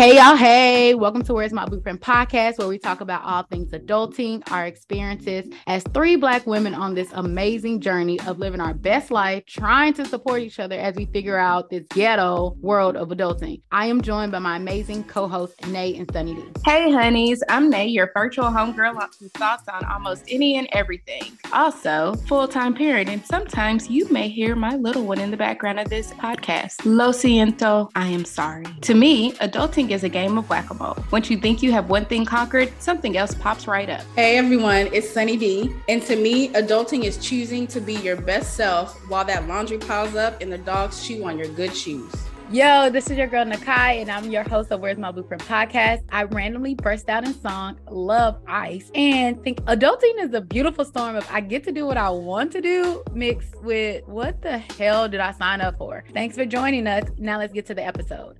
Hey, y'all. Hey, welcome to Where's My Blueprint podcast, where we talk about all things adulting, our experiences as three Black women on this amazing journey of living our best life, trying to support each other as we figure out this ghetto world of adulting. I am joined by my amazing co hosts, Nay and Sunny D. Hey, honeys. I'm Nay, your virtual homegirl whose thoughts on almost any and everything. Also, full time parent, and sometimes you may hear my little one in the background of this podcast. Lo siento, I am sorry. To me, adulting is a game of whack a mole. Once you think you have one thing conquered, something else pops right up. Hey everyone, it's Sunny D. And to me, adulting is choosing to be your best self while that laundry piles up and the dogs chew on your good shoes. Yo, this is your girl Nakai, and I'm your host of Where's My Blueprint podcast. I randomly burst out in song Love Ice and think adulting is a beautiful storm of I get to do what I want to do mixed with what the hell did I sign up for? Thanks for joining us. Now let's get to the episode.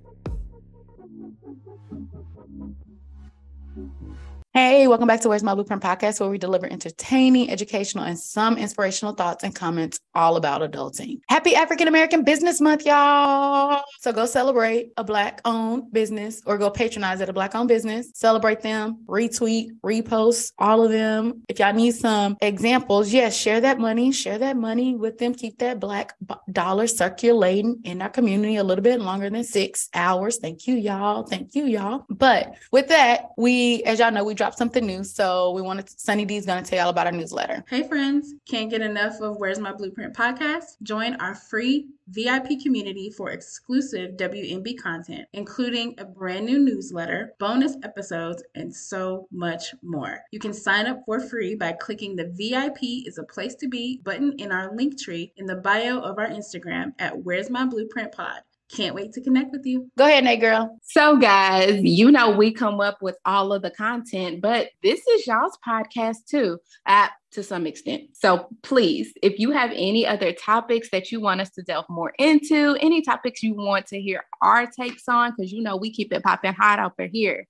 Hey, welcome back to Where's My Blueprint podcast, where we deliver entertaining, educational, and some inspirational thoughts and comments all about adulting. Happy African American Business Month, y'all. So go celebrate a Black owned business or go patronize at a Black owned business. Celebrate them, retweet, repost all of them. If y'all need some examples, yes, share that money, share that money with them. Keep that Black dollar circulating in our community a little bit longer than six hours. Thank you, y'all. Thank you, y'all. But with that, we, as y'all know, we dropped something new. So we wanted to, Sunny D is going to tell y'all about our newsletter. Hey friends, can't get enough of Where's My Blueprint podcast? Join our free VIP community for exclusive WMB content, including a brand new newsletter, bonus episodes, and so much more. You can sign up for free by clicking the VIP is a place to be button in our link tree in the bio of our Instagram at Where's My Blueprint Pod. Can't wait to connect with you. Go ahead, Nay girl. So, guys, you know we come up with all of the content, but this is y'all's podcast too, at to some extent. So, please, if you have any other topics that you want us to delve more into, any topics you want to hear our takes on, because you know we keep it popping hot over here,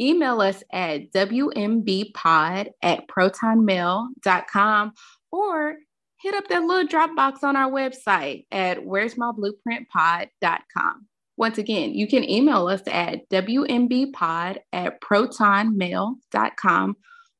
email us at wmbpod at protonmail.com or hit up that little Dropbox on our website at where's my blueprintpod.com. Once again, you can email us at wmbpod at protonmail.com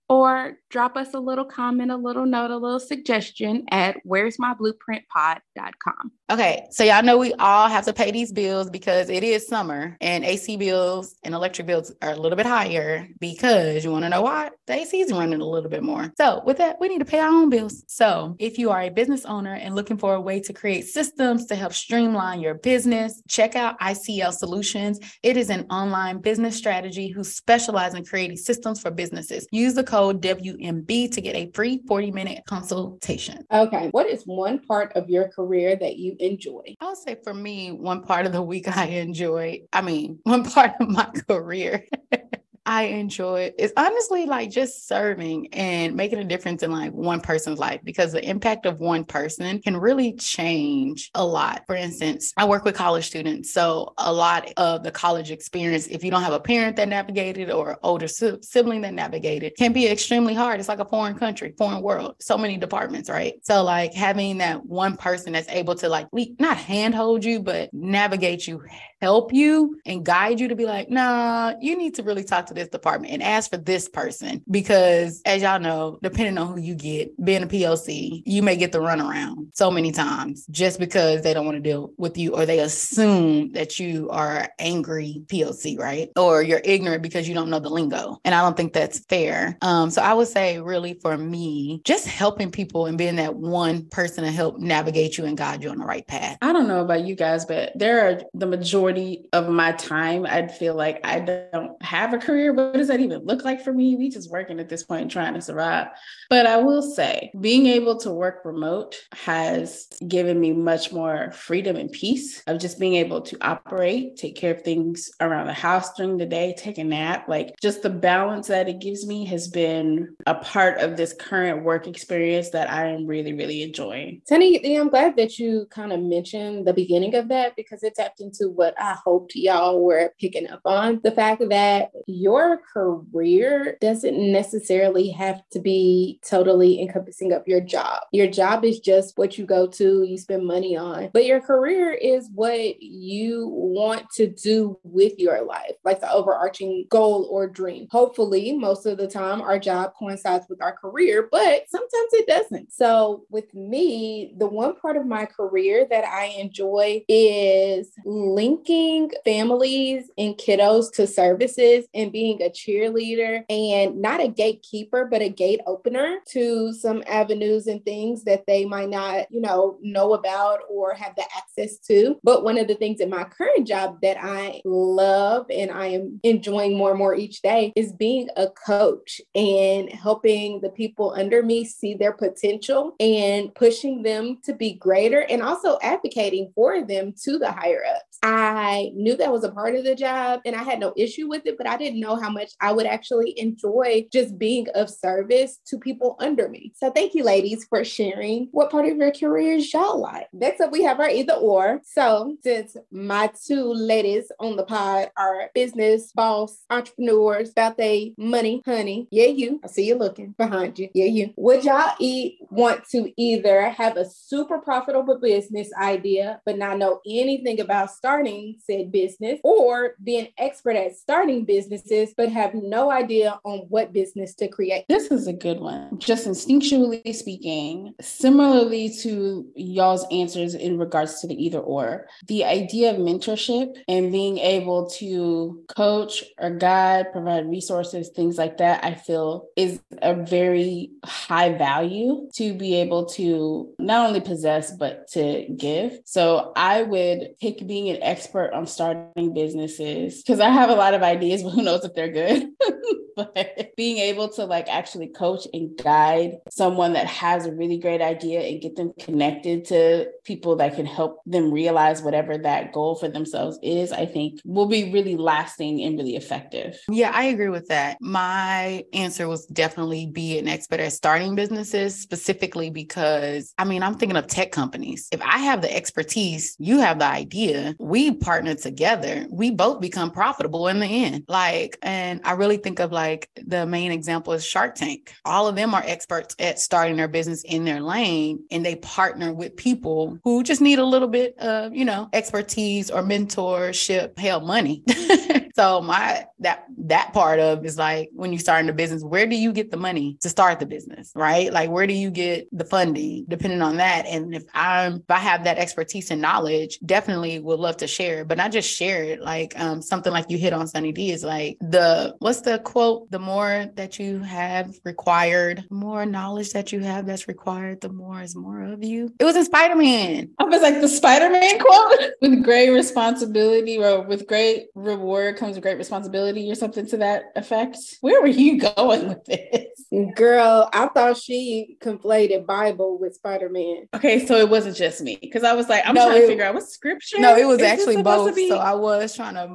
or drop us a little comment, a little note, a little suggestion at where's my blueprintpod.com. Okay, so y'all know we all have to pay these bills because it is summer and AC bills and electric bills are a little bit higher because you want to know why? The AC is running a little bit more. So, with that, we need to pay our own bills. So, if you are a business owner and looking for a way to create systems to help streamline your business, check out ICL Solutions. It is an online business strategy who specializes in creating systems for businesses. Use the code WMB to get a free 40 minute consultation. Okay, what is one part of your career that you enjoy? I would say for me, one part of the week I enjoy, I mean, one part of my career I enjoy is honestly like just serving and making a difference in like one person's life because the impact of one person can really change a lot. For instance, I work with college students. So a lot of the college experience, if you don't have a parent that navigated or older sibling that navigated, can be extremely hard. It's like a foreign country, foreign world, so many departments, right? So like having that one person that's able to like not handhold you, but navigate you, help you and guide you to be like, nah, you need to really talk to this department and ask for this person because as y'all know, depending on who you get, being a POC, you may get the runaround so many times just because they don't want to deal with you or they assume that you are angry POC, right? Or you're ignorant because you don't know the lingo. And I don't think that's fair. Um, so I would say really for me, just helping people and being that one person to help navigate you and guide you on the right path. I don't know about you guys, but there are the majority of my time, I'd feel like I don't have a career what does that even look like for me? We just working at this point trying to survive. But I will say, being able to work remote has given me much more freedom and peace of just being able to operate, take care of things around the house during the day, take a nap. Like just the balance that it gives me has been a part of this current work experience that I am really, really enjoying. Sunny, I'm glad that you kind of mentioned the beginning of that because it tapped into what I hoped y'all were picking up on the fact that you your career doesn't necessarily have to be totally encompassing of your job. Your job is just what you go to, you spend money on, but your career is what you want to do with your life, like the overarching goal or dream. Hopefully, most of the time, our job coincides with our career, but sometimes it doesn't. So, with me, the one part of my career that I enjoy is linking families and kiddos to services and being a cheerleader and not a gatekeeper, but a gate opener to some avenues and things that they might not, you know, know about or have the access to. But one of the things in my current job that I love and I am enjoying more and more each day is being a coach and helping the people under me see their potential and pushing them to be greater and also advocating for them to the higher ups. I knew that was a part of the job and I had no issue with it, but I didn't know how much I would actually enjoy just being of service to people under me. So thank you, ladies, for sharing what part of your careers y'all like. Next up, we have our either or. So since my two ladies on the pod are business boss entrepreneurs about they money, honey, yeah, you. I see you looking behind you. Yeah, you. Would y'all eat want to either have a super profitable business idea but not know anything about starting said business, or be an expert at starting businesses but have no idea on what business to create? This is a good one. Just instinctually speaking, similarly to y'all's answers in regards to the either or, the idea of mentorship and being able to coach or guide, provide resources, things like that, I feel is a very high value to be able to not only possess, but to give. So I would pick being an expert on starting businesses because I have a lot of ideas, but who knows if they're good. but being able to like actually coach and guide someone that has a really great idea and get them connected to people that can help them realize whatever that goal for themselves is, I think will be really lasting and really effective. Yeah, I agree with that. My answer was definitely be an expert at starting businesses, specifically because I mean, I'm thinking of tech companies. If I have the expertise, you have the idea, we partner together, we both become profitable in the end. Like, and I really think of like the main example is Shark Tank. All of them are experts at starting their business in their lane and they partner with people who just need a little bit of, you know, expertise or mentorship, hell, money. so my that that part of is like when you start in the business, where do you get the money to start the business? Right? Like where do you get the funding depending on that? And if I'm if I have that expertise and knowledge, definitely would love to share, but not just share it. Like um, something like you hit on Sunny D is like the what's the quote? The more that you have required, more knowledge that you have that's required, the more is more of you. It was in Spider Man. I was like the Spider Man quote with great responsibility or with great reward comes great responsibility or something to that effect. Where were you going with this? Girl, I thought she conflated Bible with Spider Man. Okay, so it wasn't just me because I was like, I'm no, trying it, to figure out what scripture. No, it was actually both. So I was trying to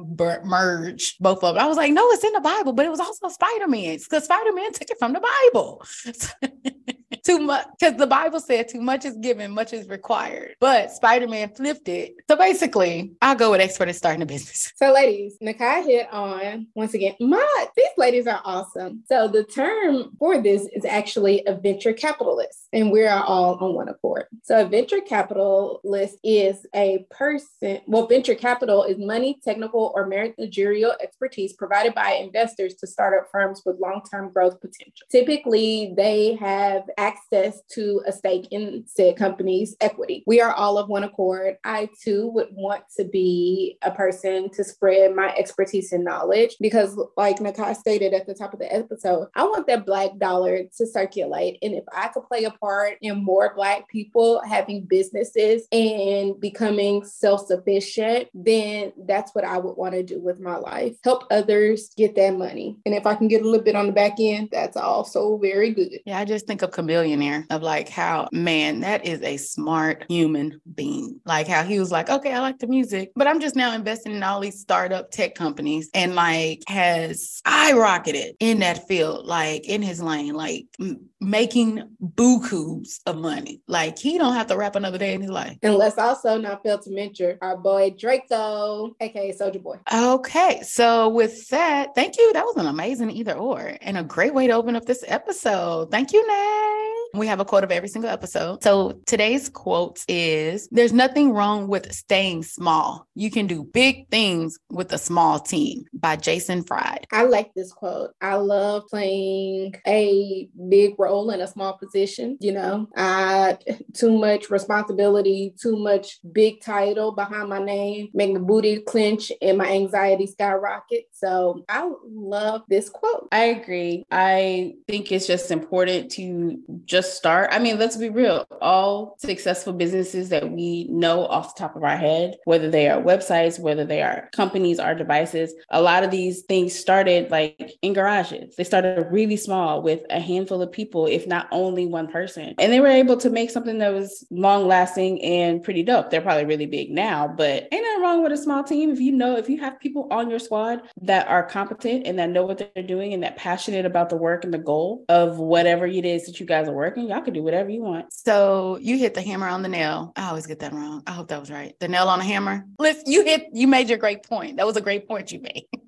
merge both of them. I was like, no, it's in the Bible, but it was also Spider Man because Spider Man took it from the Bible. too much because the Bible said too much is given, much is required. But Spider Man flipped it. So basically, I'll go with expert at starting a business. So, ladies, Nakai hit on once again, my these ladies are awesome. So, the term for this is actually a venture capitalist, and we are all on one accord. So, a venture capitalist is a person, well, venture capital is money, technical, or managerial expertise provided by investors to startup firms with long term growth potential. Typically, they have access to a stake in said company's equity. We are all of one accord. I too would want to be a person to spread my expertise and knowledge because, like Nakai stated at the top of the episode, I want that Black dollar to circulate. And if I could play a part in more Black people having businesses and becoming self sufficient, then that's what I would want to do with my life. Help others get that money. And if I can get a little bit on the back end, that's also very good. Yeah, I just think of Chamillionaire of like how, man, that is a smart human being. Like how he was like, okay, I like the music, but I'm just now investing in all these startup tech companies and like has skyrocketed in that field, like in his lane, like making bukus of money. Like he don't have to rap another day in his life. And let's also not fail to mention our boy Draco, aka Soulja Boy. Okay, so with that, thank you. That was an amazing either or and a great way to open up this episode. Thank you, Nay. We have a quote of every single episode. So today's quote is There's nothing wrong with staying small. You can do big things with a small team by Jason Fried. I like this quote. I love playing a big role in a small position. You know, I too much responsibility, too much big title behind my name, make the booty clench and my anxiety skyrocket. So I love this quote. I agree. I think it's just important to just start. I mean, let's be real. All successful businesses that we know off the top of our head, whether they are websites, whether they are companies, or devices, a lot of these things started like in garages. They started really small with a handful of people, if not only one person. And they were able to make something that was long lasting and pretty dope. They're probably really big now, but ain't nothing wrong with a small team. If you know, if you have people on your squad that are competent and that know what they're doing and that passionate about the work and the goal of whatever it is that you guys are working, y'all can do whatever you want. So you hit the hammer on the nail. I always get that wrong. I hope that was right. The nail on the hammer. Listen, you hit, you made your great point. That was a great point you made.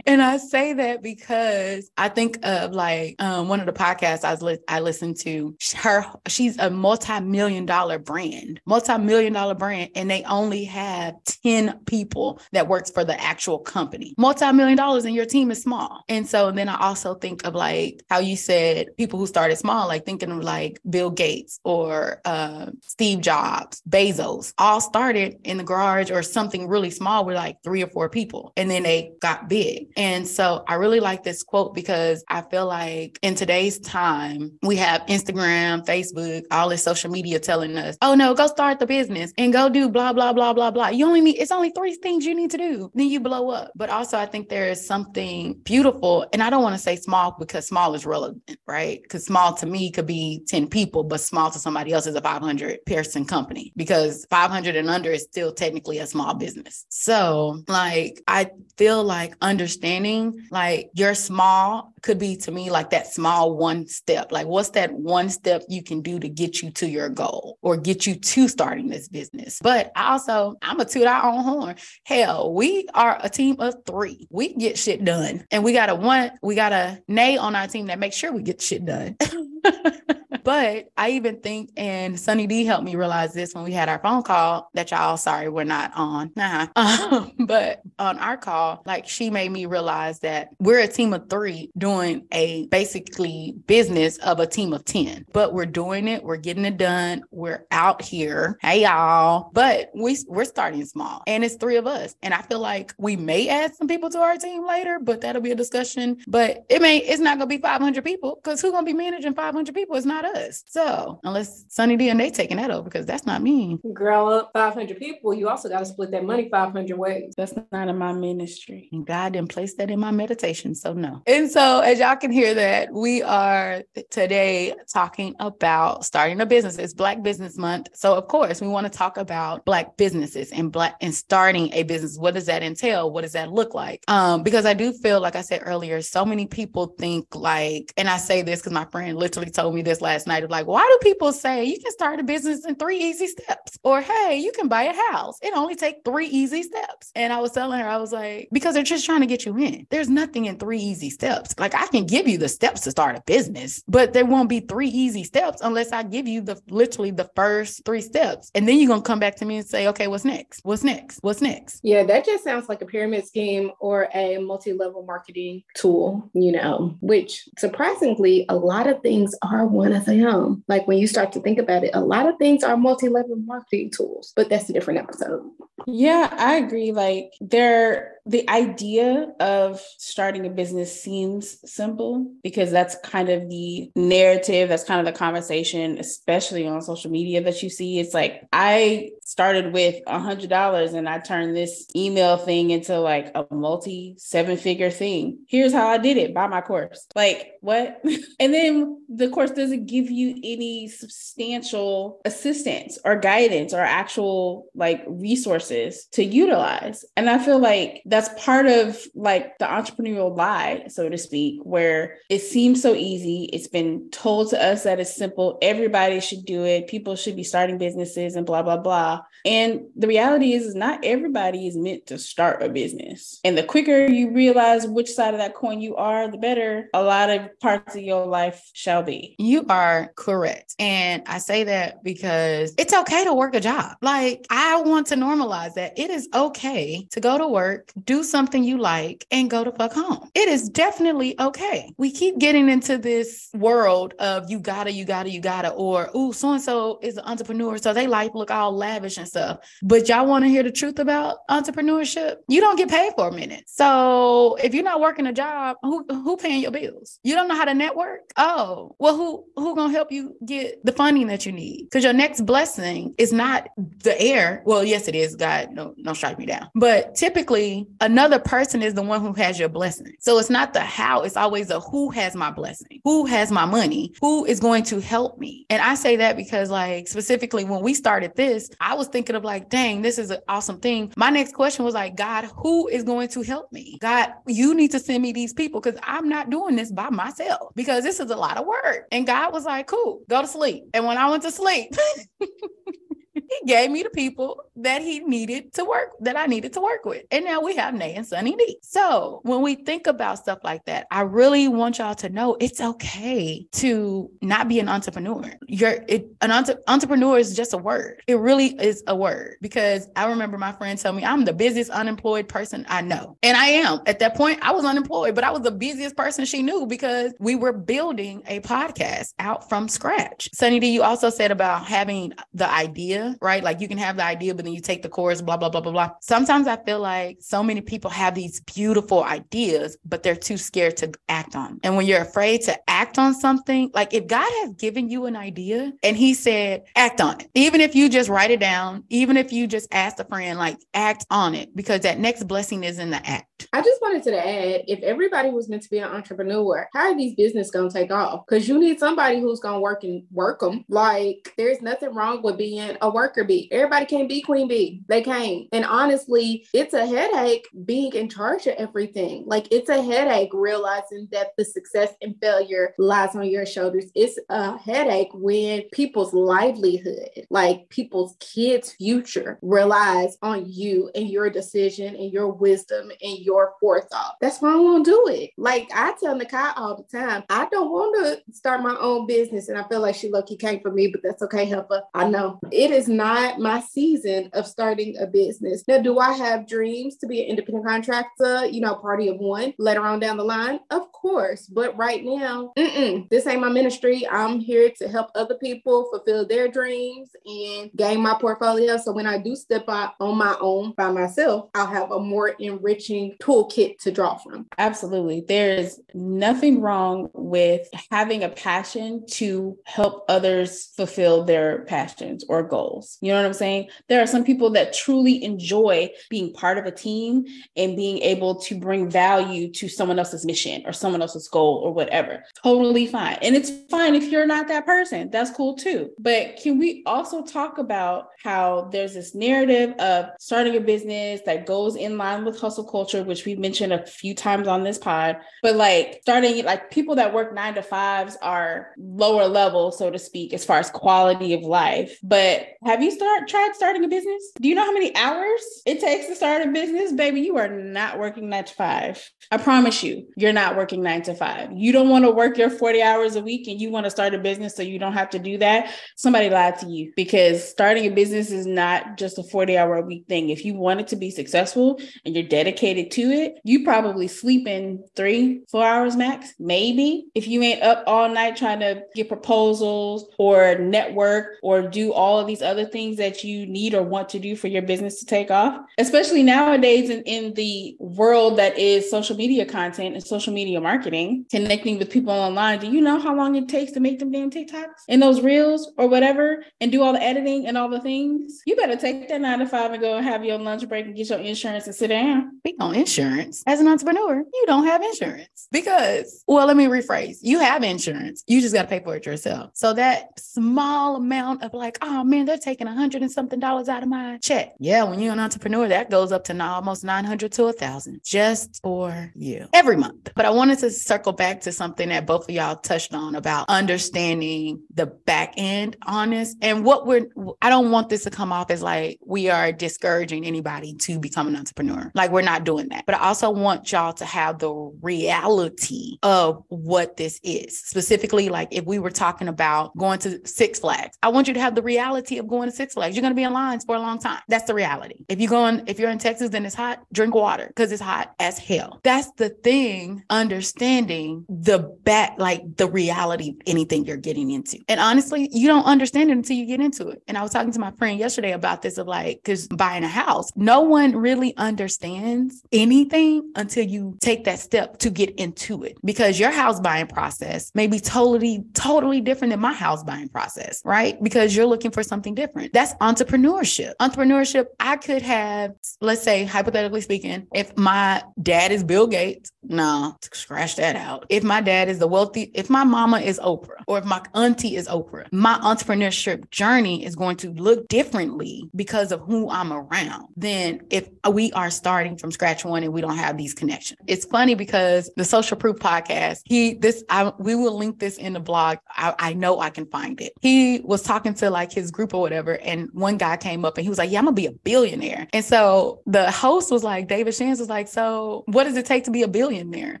And I say that because I think of like um, one of the podcasts I was li- I listened to. Her, she's a multi-million dollar brand, multi-million dollar brand, and they only have ten people that works for the actual company. Multi-million dollars, and your team is small. And so then I also think of like how you said people who started small, like thinking of like Bill Gates or uh, Steve Jobs, Bezos, all started in the garage or something really small with like three or four people, and then they got big. And so I really like this quote because I feel like in today's time, we have Instagram, Facebook, all this social media telling us, oh no, go start the business and go do blah, blah, blah, blah, blah. You only need, it's only three things you need to do. Then you blow up. But also, I think there is something beautiful. And I don't want to say small because small is relevant, right? Because small to me could be 10 people, but small to somebody else is a 500 person company because 500 and under is still technically a small business. So, like, I feel like understanding understanding like your small could be to me like that small one step. Like, what's that one step you can do to get you to your goal or get you to starting this business? But also, I'm a toot our own horn. Hell, we are a team of three. We get shit done. And we got a one, we got a nay on our team that makes sure we get shit done. but I even think, and Sunny D helped me realize this when we had our phone call that y'all, sorry, we're not on. Nah. Um, but on our call, like she made me realize that we're a team of three doing a basically business of a team of 10, but we're doing it. We're getting it done. We're out here. Hey, y'all. But we, we're starting small and it's three of us. And I feel like we may add some people to our team later, but that'll be a discussion. But it may, it's not going to be 500 people because who's going to be managing 500 people? It's not us. So unless Sunny D and Nay taking that over, because that's not me. Grow up 500 people, you also got to split that money 500 ways. That's not in my ministry. And God didn't place that in my meditation. So no. And so as y'all can hear that, we are today talking about starting a business. It's Black Business Month. So of course we want to talk about Black businesses and Black and starting a business. What does that entail? What does that look like? Um, because I do feel, like I said earlier, so many people think like, and I say this because my friend literally told me this last night of like, why do people say you can start a business in three easy steps? Or hey, you can buy a house. It only take three easy steps. And I was telling her, I was like, because they're just trying to get you in. There's nothing in three easy steps. Like I can give you the steps to start a business, but there won't be three easy steps unless I give you the literally the first three steps. And then you're gonna come back to me and say, okay, what's next? What's next? What's next? Yeah, that just sounds like a pyramid scheme or a multi-level marketing tool, you know, which surprisingly a lot of things are one of them. Like when you start to think about it, a lot of things are multi-level marketing tools, but that's a different episode. Yeah, I agree. Like there the idea of starting a business seems simple because that's kind of the narrative, that's kind of the conversation, especially on social media that you see. It's like I started with a hundred dollars and I turned this email thing into like a multi seven figure thing. Here's how I did it. Buy my course. Like what? and then the course doesn't give you any substantial assistance or guidance or actual like resources to utilize. And I feel like that's part of like the entrepreneurial lie, so to speak, where it seems so easy. It's been told to us that it's simple. Everybody should do it. People should be starting businesses and blah, blah, blah. And the reality is, is not everybody is meant to start a business. And the quicker you realize which side of that coin you are, the better a lot of parts of your life shall be. You are correct. And I say that because it's okay to work a job. Like, I want to normalize that it is okay to go to work, do something you like, and go to fuck home. It is definitely okay. We keep getting into this world of you gotta, you gotta, you gotta, or, ooh, so and so is an entrepreneur. So they life look all lavish stuff. But y'all want to hear the truth about entrepreneurship? You don't get paid for a minute. So if you're not working a job, who who paying your bills? You don't know how to network? Oh, well, who who gonna help you get the funding that you need? Because your next blessing is not the air. Well, yes, it is. God, no, don't strike me down. But typically, another person is the one who has your blessing. So it's not the how, it's always a who has my blessing, who has my money, who is going to help me. And I say that because, like, specifically when we started this, I was thinking of like, dang, this is an awesome thing. My next question was like, God, who is going to help me? God, you need to send me these people because I'm not doing this by myself because this is a lot of work. And God was like, cool, go to sleep. And when I went to sleep, he gave me the people that he needed to work, that I needed to work with. And now we have Nay and Sunny D. So when we think about stuff like that, I really want y'all to know it's okay to not be an entrepreneur. You're it, an entre- entrepreneur is just a word. It really is a word because I remember my friend tell me I'm the busiest unemployed person I know. And I am. At that point, I was unemployed, but I was the busiest person she knew because we were building a podcast out from scratch. Sunny D, you also said about having the idea right? Like you can have the idea, but then you take the course, blah, blah, blah, blah, blah. Sometimes I feel like so many people have these beautiful ideas, but they're too scared to act on. And when you're afraid to act on something, like if God has given you an idea and he said, act on it, even if you just write it down, even if you just ask a friend, like act on it, because that next blessing is in the act. I just wanted to add if everybody was meant to be an entrepreneur, how are these business going to take off? Because you need somebody who's going to work and work them. Like there's nothing wrong with being a worker bee. Everybody can't be queen bee. They can't. And honestly, it's a headache being in charge of everything. Like it's a headache realizing that the success and failure lies on your shoulders. It's a headache when people's livelihood, like people's kids' future, relies on you and your decision and your wisdom and your forethought. That's why I won't do it. Like I tell Nakai all the time, I don't want to start my own business. And I feel like she lucky came for me, but that's okay, Helper. I know it is not my season of starting a business. Now, do I have dreams to be an independent contractor, you know, party of one later on down the line? Of course. But right now, this ain't my ministry. I'm here to help other people fulfill their dreams and gain my portfolio. So when I do step out on my own by myself, I'll have a more enriching toolkit to draw from. Absolutely. There's nothing wrong with having a passion to help others fulfill their passions or goals. You know what I'm saying? There are some people that truly enjoy being part of a team and being able to bring value to someone else's mission or someone else's goal or whatever. Totally fine. And it's fine if you're not that person. That's cool too. But can we also talk about how there's this narrative of starting a business that goes in line with hustle culture, which we've mentioned a few times on this pod. But like starting, like people that work nine to fives are lower level, so to speak, as far as quality of life. But have you start tried starting a business? Do you know how many hours it takes to start a business? Baby, you are not working nine to five. I promise you, you're not working nine to five. You don't want to work your 40 hours a week and you want to start a business so you don't have to do that. Somebody lied to you because starting a business is not just a 40 hour a week thing. If you want it to be successful and you're dedicated to it, you probably sleep in three, four hours max, maybe. If you ain't up all night trying to get proposals or network or do all of these other things that you need or want to do for your business to take off, especially nowadays in, in the world that is social media content and social media marketing, connecting with people online. Do you know how long it takes to make them damn TikToks and those reels or whatever and do all the editing and all the things? You better take that nine to five and go have your lunch break and get your insurance and sit down. Speak on insurance. As an entrepreneur, you don't have insurance because, well, let me rephrase. You have insurance. You just got to pay for it yourself. So that small amount of like, oh man, they're taking a hundred and something dollars out of my check. Yeah, when you're an entrepreneur, that goes up to now almost 900 to a thousand just for you every month. But I wanted to circle back to something that both of y'all touched on about understanding the back end on this and what we're, I don't want this to come off as like we are discouraging anybody to become an entrepreneur. Like we're not doing that. But I also want y'all to have the reality of what this is. Specifically, like if we were talking about going to Six Flags, I want you to have the reality of going to Six Flags. You're going to be in lines for a long time. That's the reality. If you're going, if you're in Texas and it's hot, drink water because it's hot as hell. That's the thing, understanding the back, like the reality of anything you're getting into. And honestly, you don't understand it until you get into it. And I was talking to my friend yesterday about this of like, because buying a house, no one really understands anything until you take that step to get into it because your house buying process may be totally, totally different than my house buying process, right? Because you're looking for something different. That's entrepreneurship. Entrepreneurship, I could have, let's say, hypothetically speaking, if my dad is Bill Gates, no, scratch that out. If my dad is the wealthy, if my mama is Oprah, or if my auntie is Oprah, my entrepreneurship journey is going to look differently because of who I'm around than if we are starting from scratch one and we don't have these connections. It's funny because the Social Proof podcast, he, this, I, we will link this in the blog. I, I know I can find it. He was talking to like his group or whatever, and one guy came up and he was like, Yeah, I'm gonna be a billionaire. And so the host was like, David Shands was like, So what does it take to be a billionaire?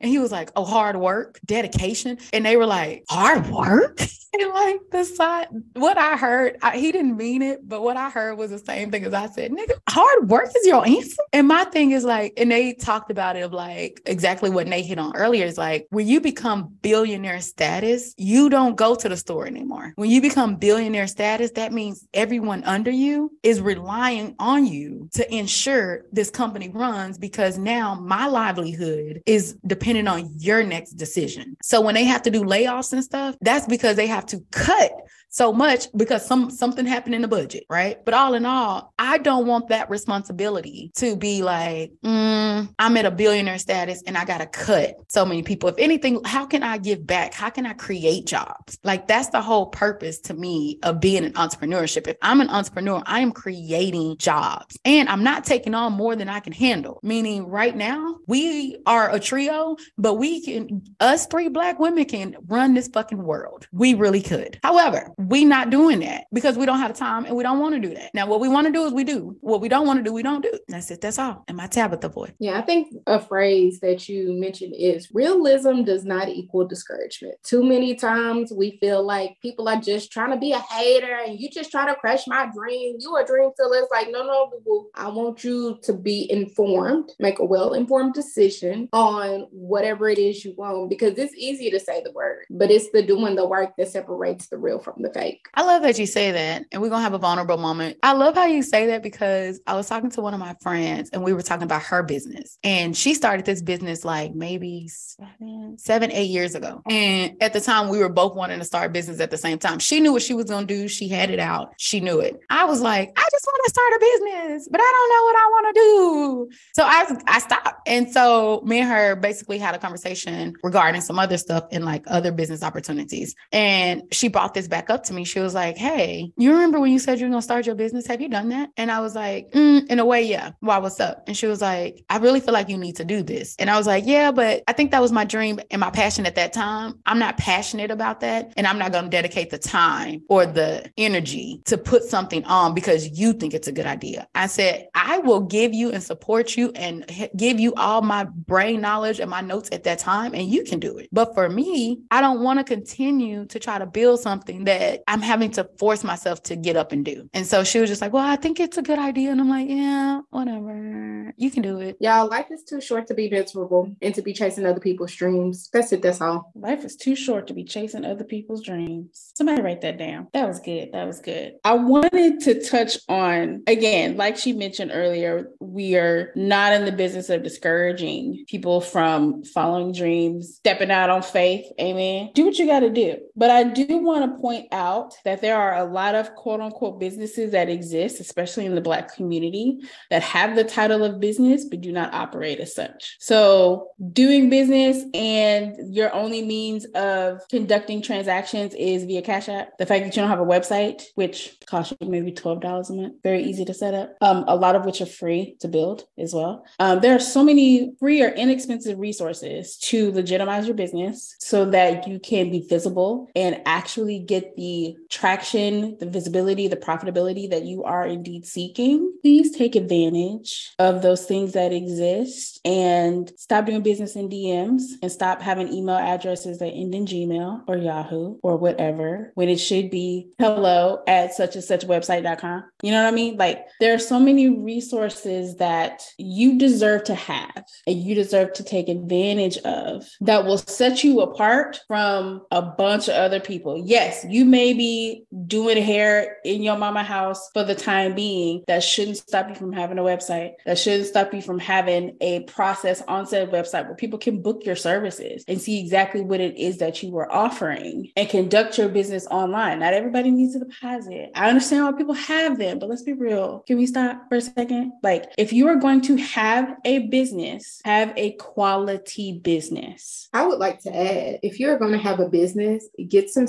And he was like, Oh, hard work, dedication. And they were like, Hard work? and like the side, what I heard, I, he didn't mean it, but what I heard was the same thing as I said, nigga, hard work is your answer. And my thing is like, and they talked about it of like exactly what Nay hit on earlier is like, when you become billionaire status, you don't go to the store anymore. When you become billionaire status, that means everyone under you is relying on you to ensure this company runs because now my livelihood is dependent on your next decision. So when they have to do layoffs and stuff, that's because they have to cut so much because some something happened in the budget, right? But all in all, I don't want that responsibility to be like, mm, I'm at a billionaire status and I got to cut so many people. If anything, how can I give back? How can I create jobs? Like that's the whole purpose to me of being an entrepreneurship. If I'm an entrepreneur, I am creating jobs and I'm not taking on more than I can handle. Meaning right now, we are a trio, but we can us three black women can run this fucking world. We really could. However, we not doing that because we don't have the time and we don't want to do that. Now, what we want to do is we do. What we don't want to do, we don't do. That's it. That's all. And my Tabitha voice. Yeah, I think a phrase that you mentioned is realism does not equal discouragement. Too many times we feel like people are just trying to be a hater and you just try to crush my dream. You a dream filler. It's like, no, no, I want you to be informed, make a well-informed decision on whatever it is you want because it's easy to say the word, but it's the doing the work that separates the real from the fake. I love that you say that. And we're going to have a vulnerable moment. I love how you say that because I was talking to one of my friends and we were talking about her business. And she started this business like maybe seven, seven, eight years ago. And at the time, we were both wanting to start business at the same time. She knew what she was going to do. She had it out. She knew it. I was like, I just want to start a business, but I don't know what I want to do. So I, I stopped. And so me and her basically had a conversation regarding some other stuff and like other business opportunities. And she brought this back up to me. She was like, Hey, you remember when you said you were going to start your business? Have you done that? And I was like, mm, In a way, yeah. Why, what's up? And she was like, I really feel like you need to do this. And I was like, Yeah, but I think that was my dream and my passion at that time. I'm not passionate about that. And I'm not going to dedicate the time or the energy to put something on because you think it's a good idea. I said, I will give you and support you and give you all my brain knowledge and my notes at that time, and you can do it. But for me, I don't want to continue to try to build something that that I'm having to force myself to get up and do. And so she was just like, Well, I think it's a good idea. And I'm like, Yeah, whatever. You can do it. Y'all, life is too short to be miserable and to be chasing other people's dreams. That's it. That's all. Life is too short to be chasing other people's dreams. Somebody write that down. That was good. That was good. I wanted to touch on, again, like she mentioned earlier, we are not in the business of discouraging people from following dreams, stepping out on faith. Amen. Do what you got to do. But I do want to point out that there are a lot of quote unquote businesses that exist, especially in the Black community, that have the title of business but do not operate as such. So, doing business and your only means of conducting transactions is via Cash App. The fact that you don't have a website, which costs you maybe $12 a month, very easy to set up, um, a lot of which are free to build as well. Um, there are so many free or inexpensive resources to legitimize your business so that you can be visible and actually get the traction, the visibility, the profitability that you are indeed seeking. Please take advantage of those things that exist and stop doing business in DMs and stop having email addresses that end in Gmail or Yahoo or whatever when it should be hello at such and such website.com. You know what I mean? Like there are so many resources that you deserve to have and you deserve to take advantage of that will set you apart from a bunch of other people. Yes, you may be doing hair in your mama house for the time being. That shouldn't stop you from having a website. That shouldn't stop you from having a process on said website where people can book your services and see exactly what it is that you were offering and conduct your business online. Not everybody needs a deposit. I understand why people have them, but let's be real. Can we stop for a second? Like, if you are going to have a business, have a quality business. I would like to add if you're going to have a business, get some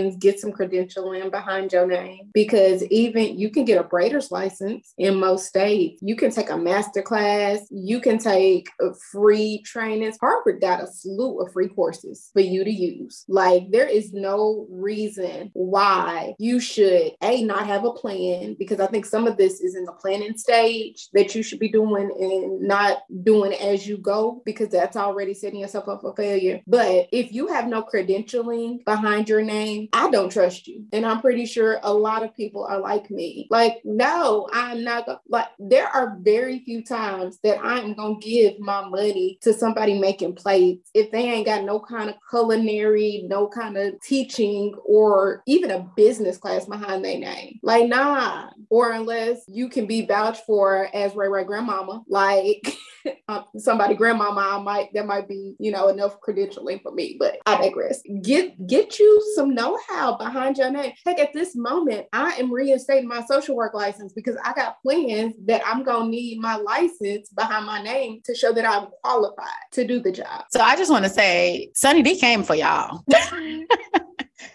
certifications, get some credentialing behind your name, because even you can get a braider's license in most states. You can take a master class, you can take free trainings. Harvard got a slew of free courses for you to use. Like, there is no reason why you should, A, not have a plan, because I think some of this is in the planning stage that you should be doing and not doing as you go, because that's already setting yourself up for failure. But if you have no credentialing behind your name, I don't trust you. And I'm pretty sure a lot of people are like me. Like, no, I'm not gonna, like, there are very few times that I'm gonna give my money to somebody making plates if they ain't got no kind of culinary, no kind of teaching, or even a business class behind their name. Like, nah. Or unless you can be vouched for as Ray Ray grandmama, like um, somebody grandmama, I might that might be, you know, enough credentialing for me. But I digress. Get get you some know-how behind your name. Heck, at this moment, I am reinstating my social work license because I got plans that I'm gonna need my license behind my name to show that I'm qualified to do the job. So I just want to say Sunny D came for y'all.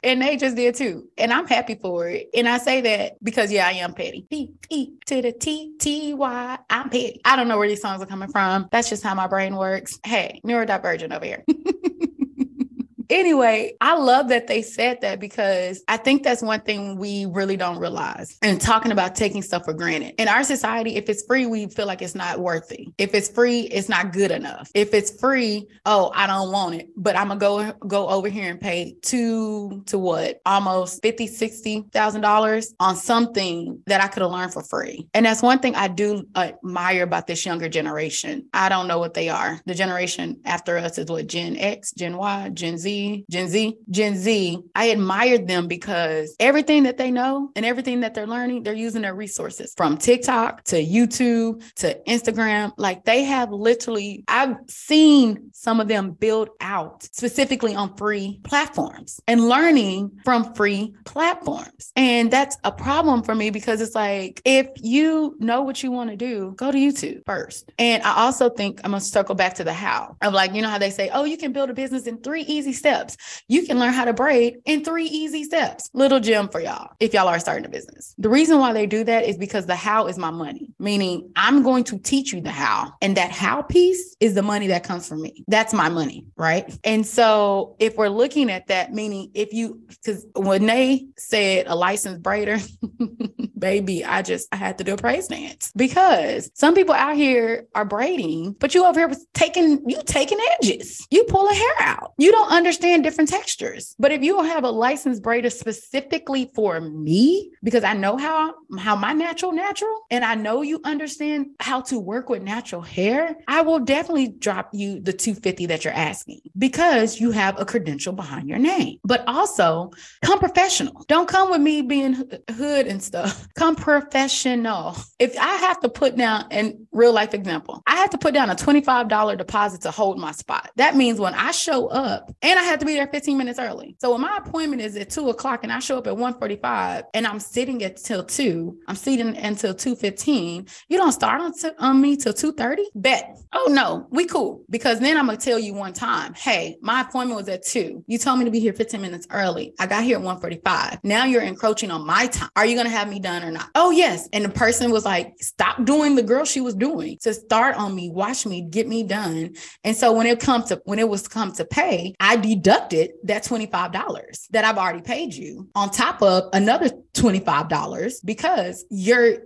and they just did too. And I'm happy for it. And I say that because yeah, I am petty. P P to the T T Y. I'm petty. I don't know where these songs are coming from. That's just how my brain works. Hey, neurodivergent over here. Anyway, I love that they said that because I think that's one thing we really don't realize. And talking about taking stuff for granted. In our society, if it's free, we feel like it's not worthy. If it's free, it's not good enough. If it's free, oh, I don't want it. But I'm gonna go go over here and pay two to what? Almost 50, 60 thousand dollars on something that I could have learned for free. And that's one thing I do admire about this younger generation. I don't know what they are. The generation after us is what Gen X, Gen Y, Gen Z Gen Z, Gen Z, I admired them because everything that they know and everything that they're learning, they're using their resources from TikTok to YouTube to Instagram. Like they have literally, I've seen some of them build out specifically on free platforms and learning from free platforms. And that's a problem for me because it's like, if you know what you want to do, go to YouTube first. And I also think I'm going to circle back to the how of like, you know how they say, oh, you can build a business in three easy steps steps. You can learn how to braid in three easy steps. Little gem for y'all if y'all are starting a business. The reason why they do that is because the how is my money, meaning I'm going to teach you the how. And that how piece is the money that comes from me. That's my money, right? And so if we're looking at that, meaning if you, because when they said a licensed braider, baby, I just I had to do a praise dance because some people out here are braiding, but you over here was taking you taking edges. You pull a hair out. You don't understand different textures. But if you don't have a licensed braider specifically for me, because I know how how my natural natural, and I know you understand how to work with natural hair, I will definitely drop you the 250 that you're asking because you have a credential behind your name. But also come professional. Don't come with me being hood and stuff. Come professional. If I have to put down in real life example, I have to put down a $25 deposit to hold my spot. That means when I show up and I have to be there 15 minutes early. So when my appointment is at two o'clock and I show up at 1:45 and I'm sitting until two, I'm sitting until 2:15. You don't start on, t- on me till 2:30. Bet. Oh no, we cool. Because then I'm gonna tell you one time, hey, my appointment was at two. You told me to be here 15 minutes early. I got here at 1:45. Now you're encroaching on my time. Are you gonna have me done or not? Oh yes. And the person was like, stop doing the girl she was doing to start on me, watch me, get me done. And so when it comes to when it was come to pay, I deducted that $25 that I've already paid you on top of another $25 because you're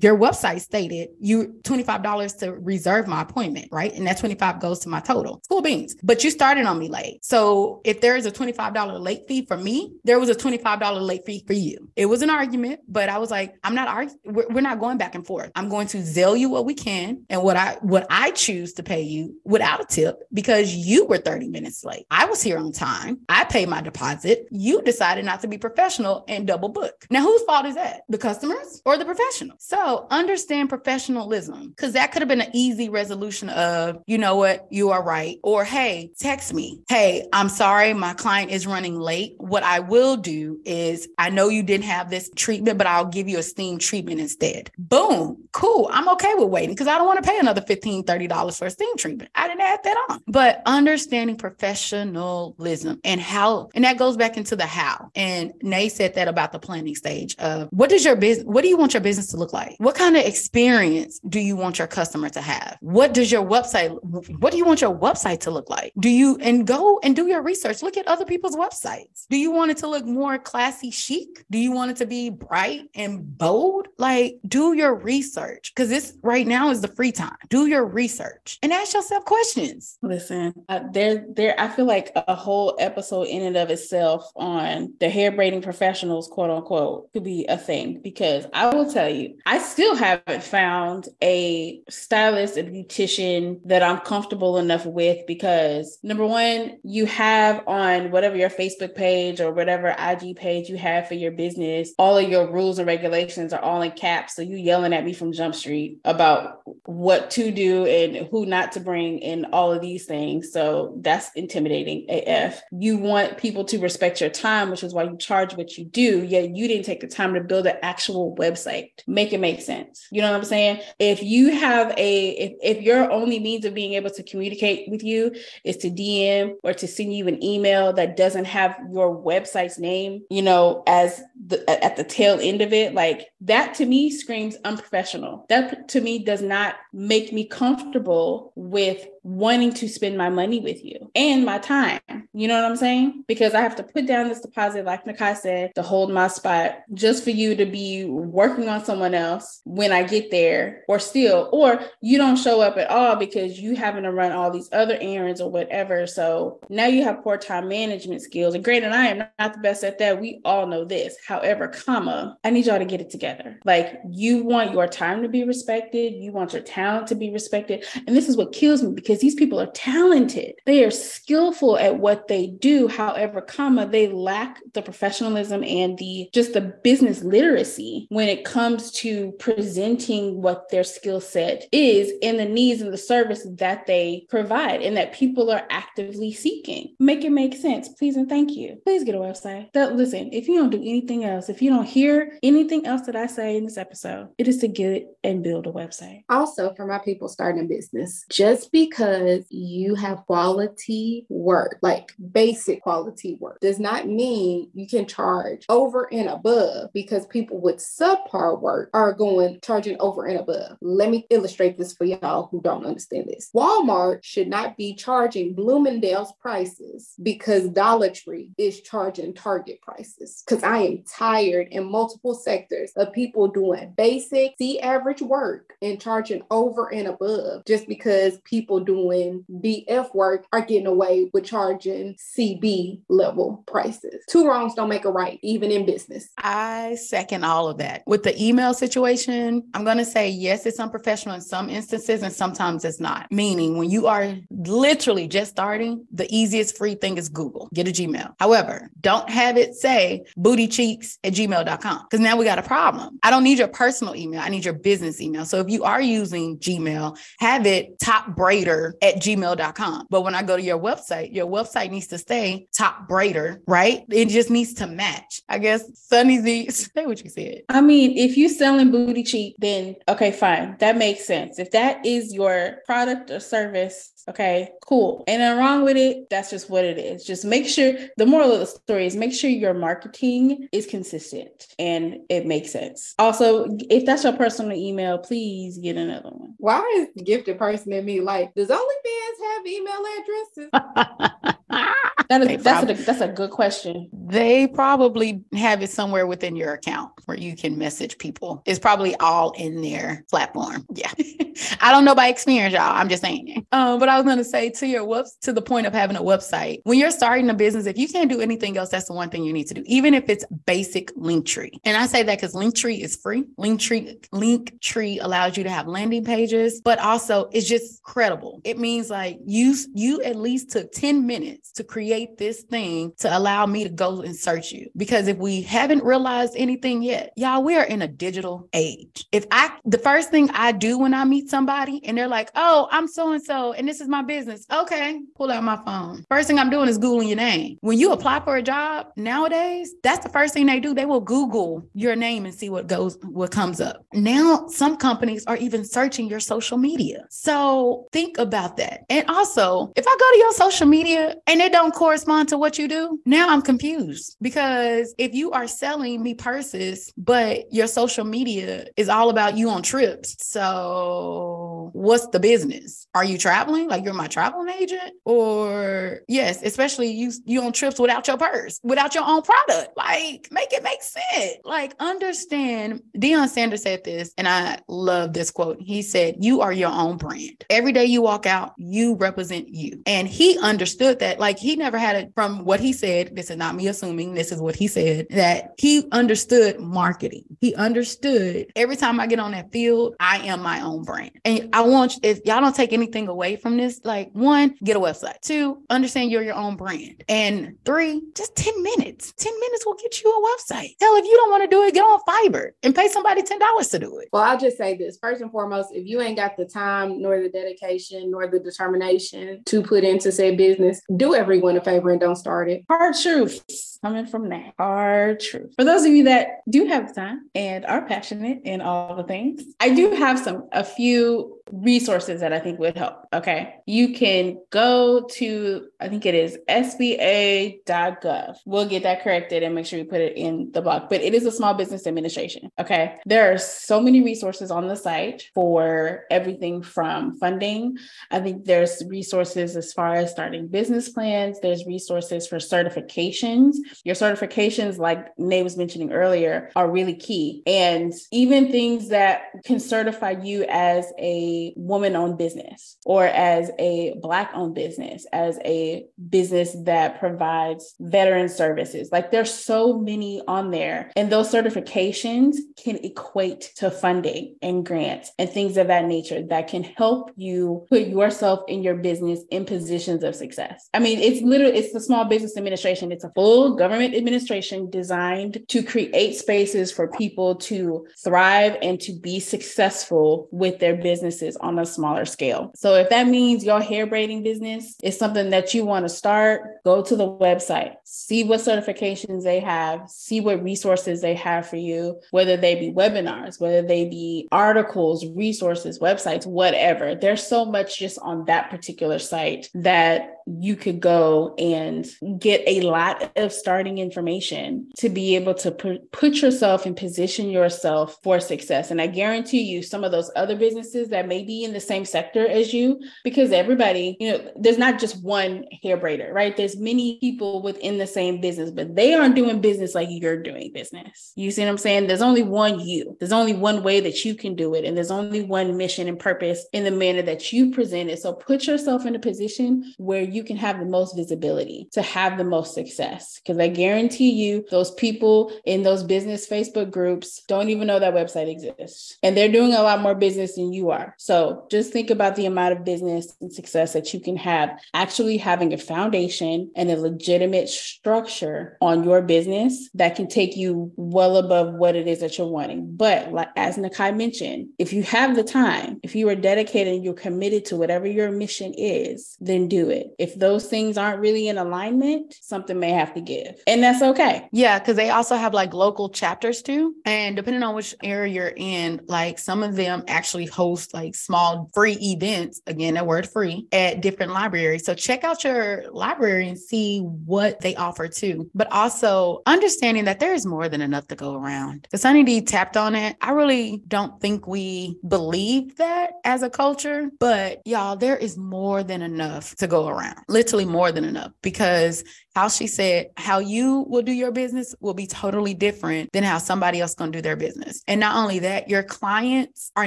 your website stated you $25 to reserve my appointment, right? And that 25 goes to my total. Cool beans. But you started on me late. So if there is a $25 late fee for me, there was a $25 late fee for you. It was an argument, but I was like, I'm not arguing. We're, not going back and forth. I'm going to Zelle you what we can and what I what I choose to pay you without a tip because you were 30 minutes late. I was here on time. I paid my deposit. You decided not to be professional and double book. Now, whose fault is that? The customers or the professional? So understand professionalism because that could have been an easy resolution of, you know what, you are right. Or, hey, text me. Hey, I'm sorry, my client is running late. What I will do is, I know you didn't have this treatment, but I'll give you a steam treatment instead. Boom. Cool. I'm okay with waiting because I don't want to pay another $15, $30 for a steam treatment. I didn't add that on. But understanding professionalism and how, and that goes back into the how. And Nay said that about the planning stage of what does your business, what do you want your business to look like? What kind of experience do you want your customer to have? What does your website, what do you want your website to look like? Do you, and go and do your research. Look at other people's websites. Do you want it to look more classy chic? Do you want it to be bright and bold? Like, do your research because this right now is the free time. Do your research and ask yourself questions. Listen, there, there, I feel like a whole episode in and of itself on the hair braiding professionals, quote unquote, could be a thing because I will tell you, I still haven't found a stylist, a beautician that I'm comfortable enough with because number one, you have on whatever your Facebook page or whatever IG page you have for your business, all of your rules and regulations are all in caps. So you yelling at me from Jump Street about what to do and who not to bring and all of these things. So that's intimidating AF. You want people to respect your time, which is why you charge what you do, yet you didn't take the time to build an actual website. Make it make sense. You know what I'm saying? If you have a if, if your only means of being able to communicate with you is to DM or to send you an email that doesn't have your website's name, you know, as the at the tail end of it, like that to me screams unprofessional. That to me does not make me comfortable with wanting to spend my money with you and my time. You know what I'm saying? Because I have to put down this deposit, like Nakai said, to hold my spot just for you to be working on someone else when I get there, or still, or you don't show up at all because you having to run all these other errands or whatever. So now you have poor time management skills. And granted, I am not the best at that. We all know this. However, comma, I need y'all to get it together. Like you want your time to be respected, you want your talent to be respected. And this is what kills me because these people are talented. They are skillful at what they do. However, comma, they lack the professionalism and the just the business literacy when it comes to presenting what their skill set is and the needs and the service that they provide and that people are actively seeking. Make it make sense, please and thank you. Please get a website. That listen, if you don't do anything else, if you don't hear anything else that I say in this episode, it is to get and build a website. Also, for my people starting a business, just because because you have quality work, like basic quality work, does not mean you can charge over and above because people with subpar work are going charging over and above. Let me illustrate this for y'all who don't understand this. Walmart should not be charging Bloomingdale's prices because Dollar Tree is charging Target prices. Because I am tired in multiple sectors of people doing basic, C average work and charging over and above just because people doing BF work are getting away with charging CB level prices. Two wrongs don't make a right, even in business. I second all of that. With the email situation, I'm going to say yes, it's unprofessional in some instances, and sometimes it's not. Meaning, when you are literally just starting, the easiest free thing is Google, get a Gmail. However, don't have it say bootycheeks at gmail.com because now we got a problem. I don't need your personal email, I need your business email. So if you are using Gmail, have it top braider at gmail.com. But when I go to your website, your website needs to stay top braider, right? It just needs to match. I guess Sunny D, say what you said. I mean, if you're selling booty cheek, then okay, fine. That makes sense. If that is your product or service, okay, cool. And then wrong with it, that's just what it is. Just make sure the moral of the story is make sure your marketing is consistent and it makes sense. Also, if that's your personal email, please get another one. Why is gifted person in me like, does OnlyFans have email addresses? That is that's a, that's a good question. They probably have it somewhere within your account where you can message people. It's probably all in their platform. Yeah. I don't know by experience, y'all. I'm just saying. Um, but I was gonna say to your whoops to the point of having a website. When you're starting a business, if you can't do anything else, that's the one thing you need to do, even if it's basic Linktree. And I say that because Linktree is free. Linktree Linktree allows you to have landing pages, but also it's just credible. It means like you you at least took 10 minutes to create this thing to allow me to go and search you. Because if we haven't realized anything yet, y'all, we are in a digital age. If I, the first thing I do when I meet somebody and they're like, oh, I'm so and so, and this is my business. Okay, pull out my phone. First thing I'm doing is Googling your name. When you apply for a job nowadays, that's the first thing they do. They will Google your name and see what goes, what comes up. Now, some companies are even searching your social media. So think about that. And also, if I go to your social media and it don't correspond to what you do, now I'm confused because if you are selling me purses, but your social media is all about you on trips. So what's the business? Are you traveling? Like you're my traveling agent? Or yes, especially you you on trips without your purse, without your own product. Like make it make sense. Like understand. Deion Sanders said this, and I love this quote. He said, You are your own brand. Every day you walk out, you represent you. And he understood that. Like he never had it from what he said. This is not me assuming, this is what he said, that he understood marketing. He understood every time I get on that field, I am my own brand. And I want, if y'all don't take anything away from this, like one, get a website. Two, understand you're your own brand. And three, just 10 minutes. 10 minutes will get you a website. Hell, if you don't want to do it, get on Fiverr and pay somebody $10 to do it. Well, I'll just say this first and foremost, if you ain't got the time, nor the dedication, nor the determination to put into said business, do everyone a favor and don't start it. Hard truth coming from that. Hard truth. For those of you that do have time and are passionate in all the things, I do have some a few resources that I think would help. Okay. You can go to, I think it is SBA.gov. We'll get that corrected and make sure we put it in the blog, but it is a small business administration. Okay. There are so many resources on the site for everything from funding. I think there's resources as far as starting business plans, there's resources for certifications. Your certifications, like Nay was mentioning earlier, are really key. And even things that can certify you as a woman owned business or as a Black owned business, as a business that provides veteran services. Like there's so many on there. And those certifications can equate to funding and grants and things of that nature that can help you put yourself in your business in positions of success. I mean, it's literally, it's the Small Business Administration. It's a full government administration designed to create spaces for people to thrive and to be successful with their businesses on a smaller scale. So if that means your hair braiding business is something that you want to start, go to the website, see what certifications they have, see what resources they have for you, whether they be webinars, whether they be articles, resources, websites, whatever. There's so much just on that particular site that you could go and get a lot of starting information to be able to put yourself and position yourself for success. And I guarantee you, some of those other businesses that may be in the same sector as you, because everybody, you know, there's not just one hair braider, right? There's many people within the same business, but they aren't doing business like you're doing business. You see what I'm saying? There's only one you, there's only one way that you can do it. And there's only one mission and purpose in the manner that you present it. So put yourself in a position where you can have the most visibility to have the most success. Because I guarantee you, those people in those business Facebook groups don't even know that website exists. And they're doing a lot more business than you are. So just think about the amount of business and success that you can have actually having a foundation and a legitimate structure on your business that can take you well above what it is that you're wanting. But like as Nakai mentioned, if you have the time, if you are dedicated and you're committed to whatever your mission is, then do it. If those things aren't really in alignment, something may have to give. And that's okay. Yeah, because they also have like local chapters too. And depending on which area you're in, like some of them actually host like small free events, again, that word free, at different libraries. So check out your library and see what they offer too. But also understanding that there is more than enough to go around. The Sunny D tapped on it. I really don't think we believe that as a culture, but y'all, there is more than enough to go around. Literally more than enough because how she said how you will do your business will be totally different than how somebody else to do their business. And not only that your clients are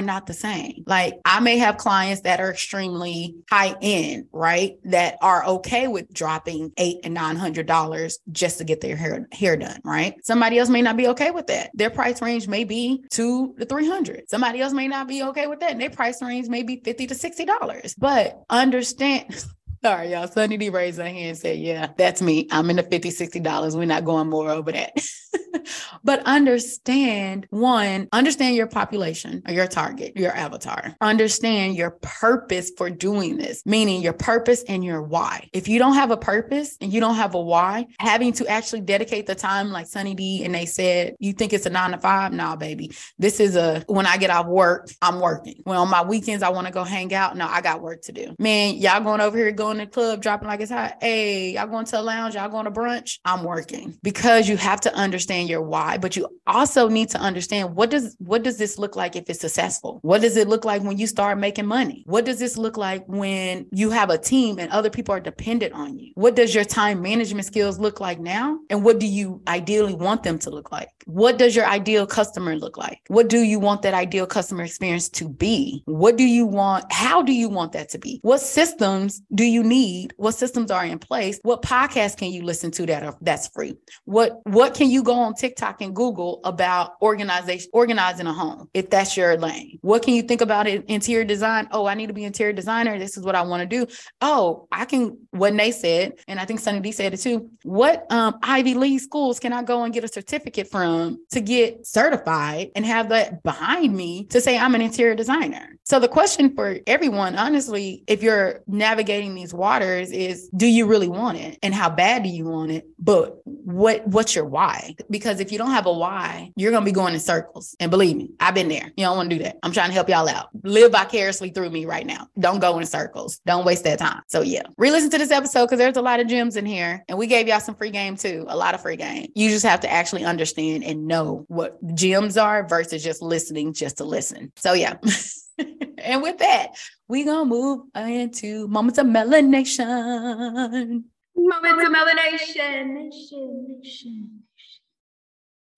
not the same. Like i may have clients that are extremely high end right? That are okay with dropping eight and nine hundred dollars just to get their hair hair done right? Somebody else may not be okay with that. Their price range may be two to three hundred. Somebody else may not be okay with that and their price range may be 50 to 60 dollars. But understand Sorry, y'all. Sunny D raised her hand and said, Yeah, that's me. I'm in the 50 $60. We're not going more over that. but understand one, understand your population or your target, your avatar. Understand your purpose for doing this, meaning your purpose and your why. If you don't have a purpose and you don't have a why, having to actually dedicate the time like Sunny D and they said, you think it's a nine to five? Nah, baby. This is a when I get off work, I'm working. When on my weekends I want to go hang out. No, I got work to do. Man, y'all going over here going to the club, dropping like it's hot. Hey, y'all going to a lounge, y'all going to brunch. I'm working because you have to understand your why, but you also need to understand what does what does this look like if it's successful? What does it look like when you start making money? What does this look like when you have a team and other people are dependent on you? What does your time management skills look like now? And what do you ideally want them to look like? What does your ideal customer look like? What do you want that ideal customer experience to be? What do you want? How do you want that to be? What systems do you need? What systems are in place? What podcasts can you listen to that are that's free? What what can you go on TikTok and Google about organization organizing a home if that's your lane? What can you think about it interior design? Oh, I need to be interior designer. This is what I want to do. Oh, I can what they said, and I think Sunny D said it too. What um, Ivy League schools can I go and get a certificate from to get certified and have that behind me to say I'm an interior designer? So the question for everyone, honestly, if you're navigating these waters, is do you really want it, and how bad do you want it? But what what's your why? Because if you don't have a why, you're gonna be going in circles. And believe me, I've been there. You don't want to do that. I'm trying to help y'all out. Live vicariously through me right now. Don't go in circles. Don't waste that time. So yeah, re-listen to this episode because there's a lot of gems in here, and we gave y'all some free game too. A lot of free game. You just have to actually understand and know what gems are versus just listening just to listen. So yeah. and with that, we gonna move into moments of melanation. Moments of melanation.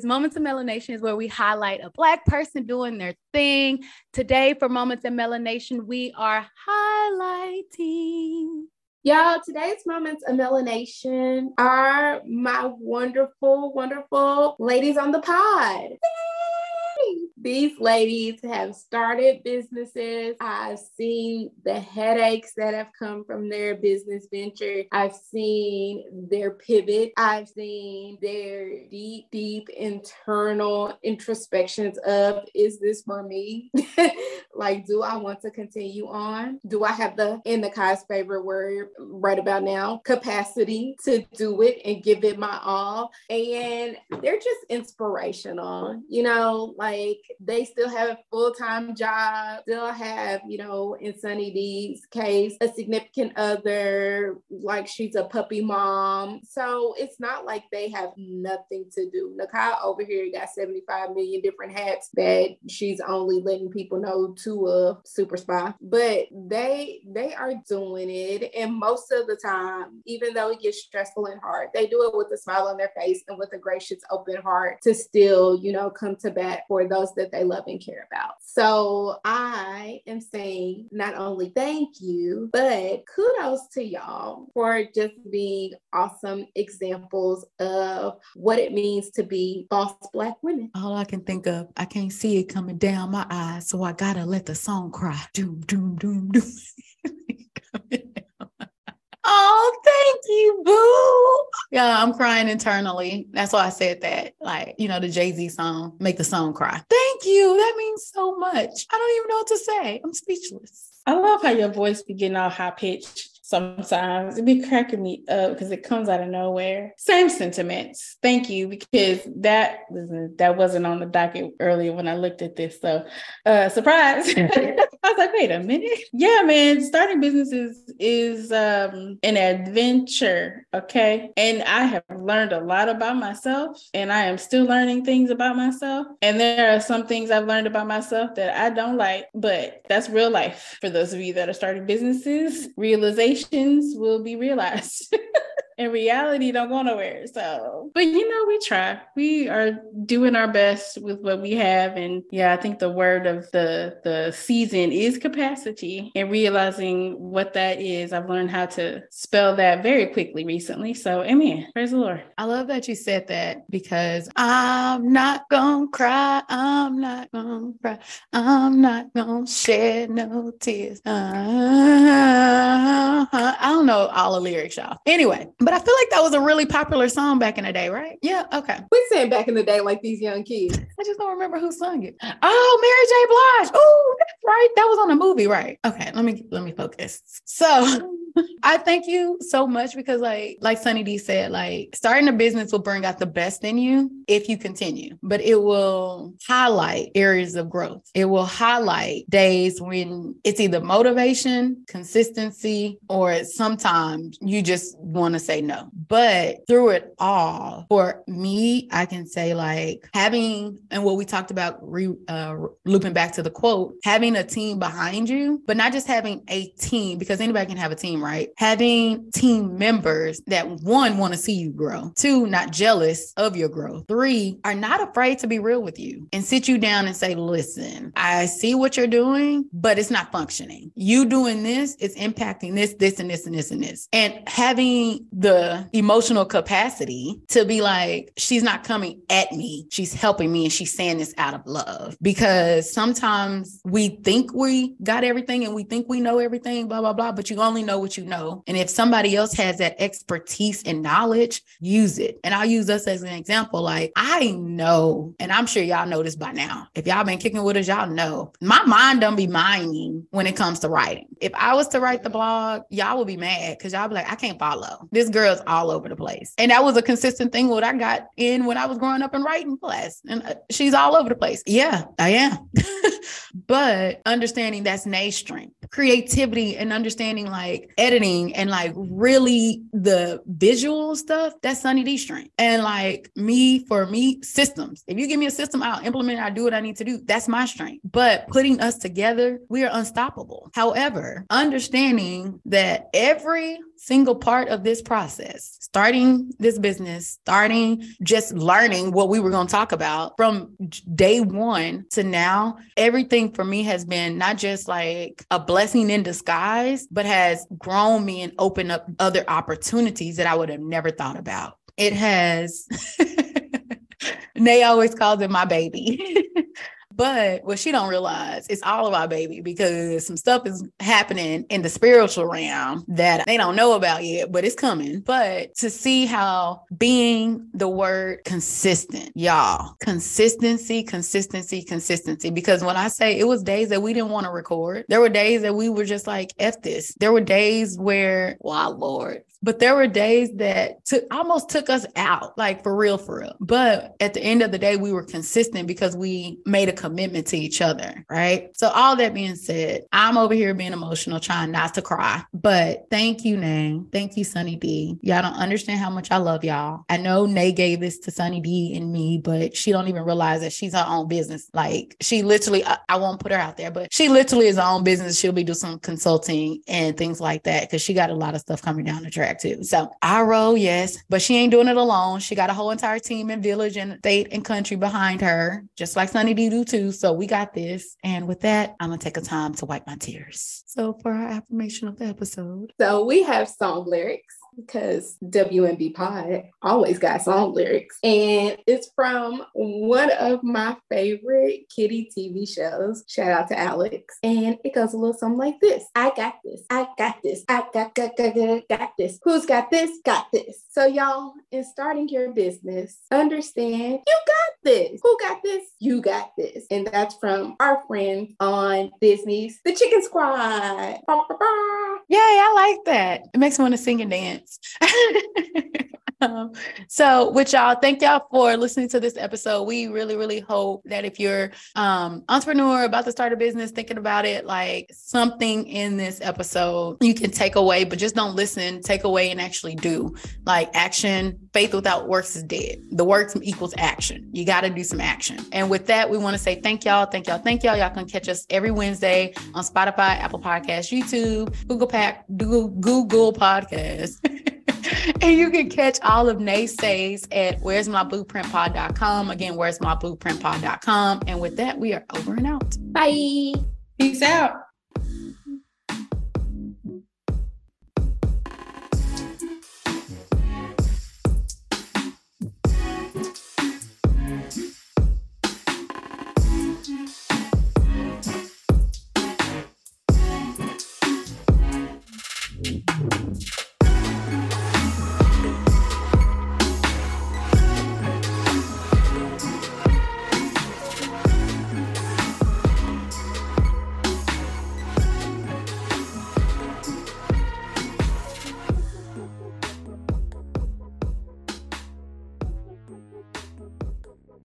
Moments of Melanation is where we highlight a Black person doing their thing. Today, for Moments of Melanation, we are highlighting. Y'all, today's Moments of Melanation are my wonderful, wonderful ladies on the pod These ladies have started businesses. I've seen the headaches that have come from their business venture. I've seen their pivot. I've seen their deep, deep internal introspections of is this for me? like, do I want to continue on? Do I have the, in the Kai's favorite word right about now, capacity to do it and give it my all? And they're just inspirational, you know, like they still have a full time job, still have, you know, in Sunny D's case, a significant other, like she's a puppy mom. So it's not like they have nothing to do. Nakai over here got 75 million different hats that she's only letting people know to a super spy, but they they are doing it. And most of the time, even though it gets stressful and hard, they do it with a smile on their face and with a gracious, open heart to still, you know, come to bat for those that they love and care about. So I am saying not only thank you, but kudos to y'all for just being awesome examples of what it means to be boss black women. All I can think of, I can't see it coming down my eyes, so I gotta let the song cry. Doom, doom, doom, doom. Oh, thank you, boo. Yeah, I'm crying internally. That's why I said that. Like, you know, the Jay Z song, make the song cry. Thank you. That means so much. I don't even know what to say. I'm speechless. I love how your voice be getting all high pitched sometimes. It'd be cracking me up because it comes out of nowhere. Same sentiments. Thank you because that that wasn't on the docket earlier when I looked at this. So uh surprise. I was like, wait a minute. Yeah, man, starting businesses is um an adventure. Okay. And I have learned a lot about myself and I am still learning things about myself. And there are some things I've learned about myself that I don't like, but that's real life for those of you that are starting businesses. Realization will be realized. in reality don't go nowhere. So, but you know, we try. We are doing our best with what we have. And yeah, I think the word of the the season is capacity and realizing what that is. I've learned how to spell that very quickly recently. So amen. Praise the Lord. I love that you said that because I'm not gonna cry. I'm not gonna cry. I'm not gonna shed no tears. Uh-huh. I don't know all the lyrics, y'all. Anyway, but I feel like that was a really popular song back in the day, right? Yeah. Okay. We sang back in the day like these young kids. I just don't remember who sung it. Oh, Mary J. Blige. Oh, that's right. That was on a movie, right? Okay. Let me let me focus. So I thank you so much because like like Sunny D said, like starting a business will bring out the best in you if you continue, but it will highlight areas of growth. It will highlight days when it's either motivation, consistency, or sometimes you just want to say no. But through it all, for me, I can say like having and what we talked about re, uh, looping back to the quote, having a team behind you, but not just having a team because anybody can have a team, right? Having team members that one want to see you grow, two, not jealous of your growth, three, are not afraid to be real with you and sit you down and say, listen, I see what you're doing, but it's not functioning. You doing this is impacting this, this, and this, and this, and this. And having the emotional capacity to be like, she's not coming at me, she's helping me, and she's saying this out of love. Because sometimes we think we got everything and we think we know everything, blah, blah, blah, but you only know what you know. And if somebody else has that expertise and knowledge, use it. And I'll use us as an example. Like I know, and I'm sure y'all know this by now. If y'all been kicking with us, y'all know my mind don't be mining when it comes to writing. If I was to write the blog, y'all would be mad because y'all be like, I can't follow. This girl's all over the place. And that was a consistent thing what I got in when I was growing up in writing class. And uh, she's all over the place. Yeah, I am. but understanding that's Nay's strength, creativity and understanding like editing and like really the visual stuff, that's Sunny D strength. And like me, for me, systems. If you give me a system, I'll implement it, I do what I need to do. That's my strength. But putting us together, we are unstoppable. However, understanding that every single part of this process, starting this business, starting just learning what we were going to talk about from day one to now, everything for me has been not just like a blessing in disguise, but has grown me and opened up other opportunities that I would have never thought about. It has. Nay always calls it my baby. But what she don't realize, it's all about baby because some stuff is happening in the spiritual realm that they don't know about yet, but it's coming. But to see how being the word consistent, y'all, consistency, consistency, consistency. Because when I say it was days that we didn't want to record, there were days that we were just like, F this. There were days where, wow, Lord, but there were days that took almost took us out, like for real, for real. But at the end of the day, we were consistent because we made a commitment to each other, right? So all that being said, I'm over here being emotional, trying not to cry. But thank you, Nay. Thank you, Sunny D. Y'all don't understand how much I love y'all. I know Nay gave this to Sunny D and me, but she don't even realize that she's her own business. Like she literally, I, I won't put her out there, but she literally is her own business. She'll be doing some consulting and things like that because she got a lot of stuff coming down the track too. So I roll, yes, but she ain't doing it alone. She got a whole entire team and village and state and country behind her, just like Sunny D do too. So we got this. And with that, I'm gonna take a time to wipe my tears. So for our affirmation of the episode. So we have song lyrics because WMB Pod always got song lyrics. And it's from one of my favorite kitty TV shows. Shout out to Alex. And it goes a little something like this I got this. I got this. I got, got, got, got, got this. Who's got this? Got this. So, y'all, in starting your business, understand you got this. Who got this? You got this. And that's from our friends on Disney's The Chicken Squad. Ba, ba, ba. Yay, I like that. It makes me want to sing and dance. Um, so with y'all, thank y'all for listening to this episode. We really, really hope that if you're um entrepreneur about to start a business, thinking about it, like something in this episode you can take away, but just don't listen, take away and actually do. Like action, faith without works is dead. The works equals action. You got to do some action. And with that, we want to say thank y'all, thank y'all, thank y'all. Y'all can catch us every Wednesday on Spotify, Apple Podcasts, YouTube, Google Pack, Google, Google Podcasts. and you can catch all of Naysays at where's my blueprintpod.com. Again, where's my blueprintpod.com. And with that, we are over and out. Bye. Peace out.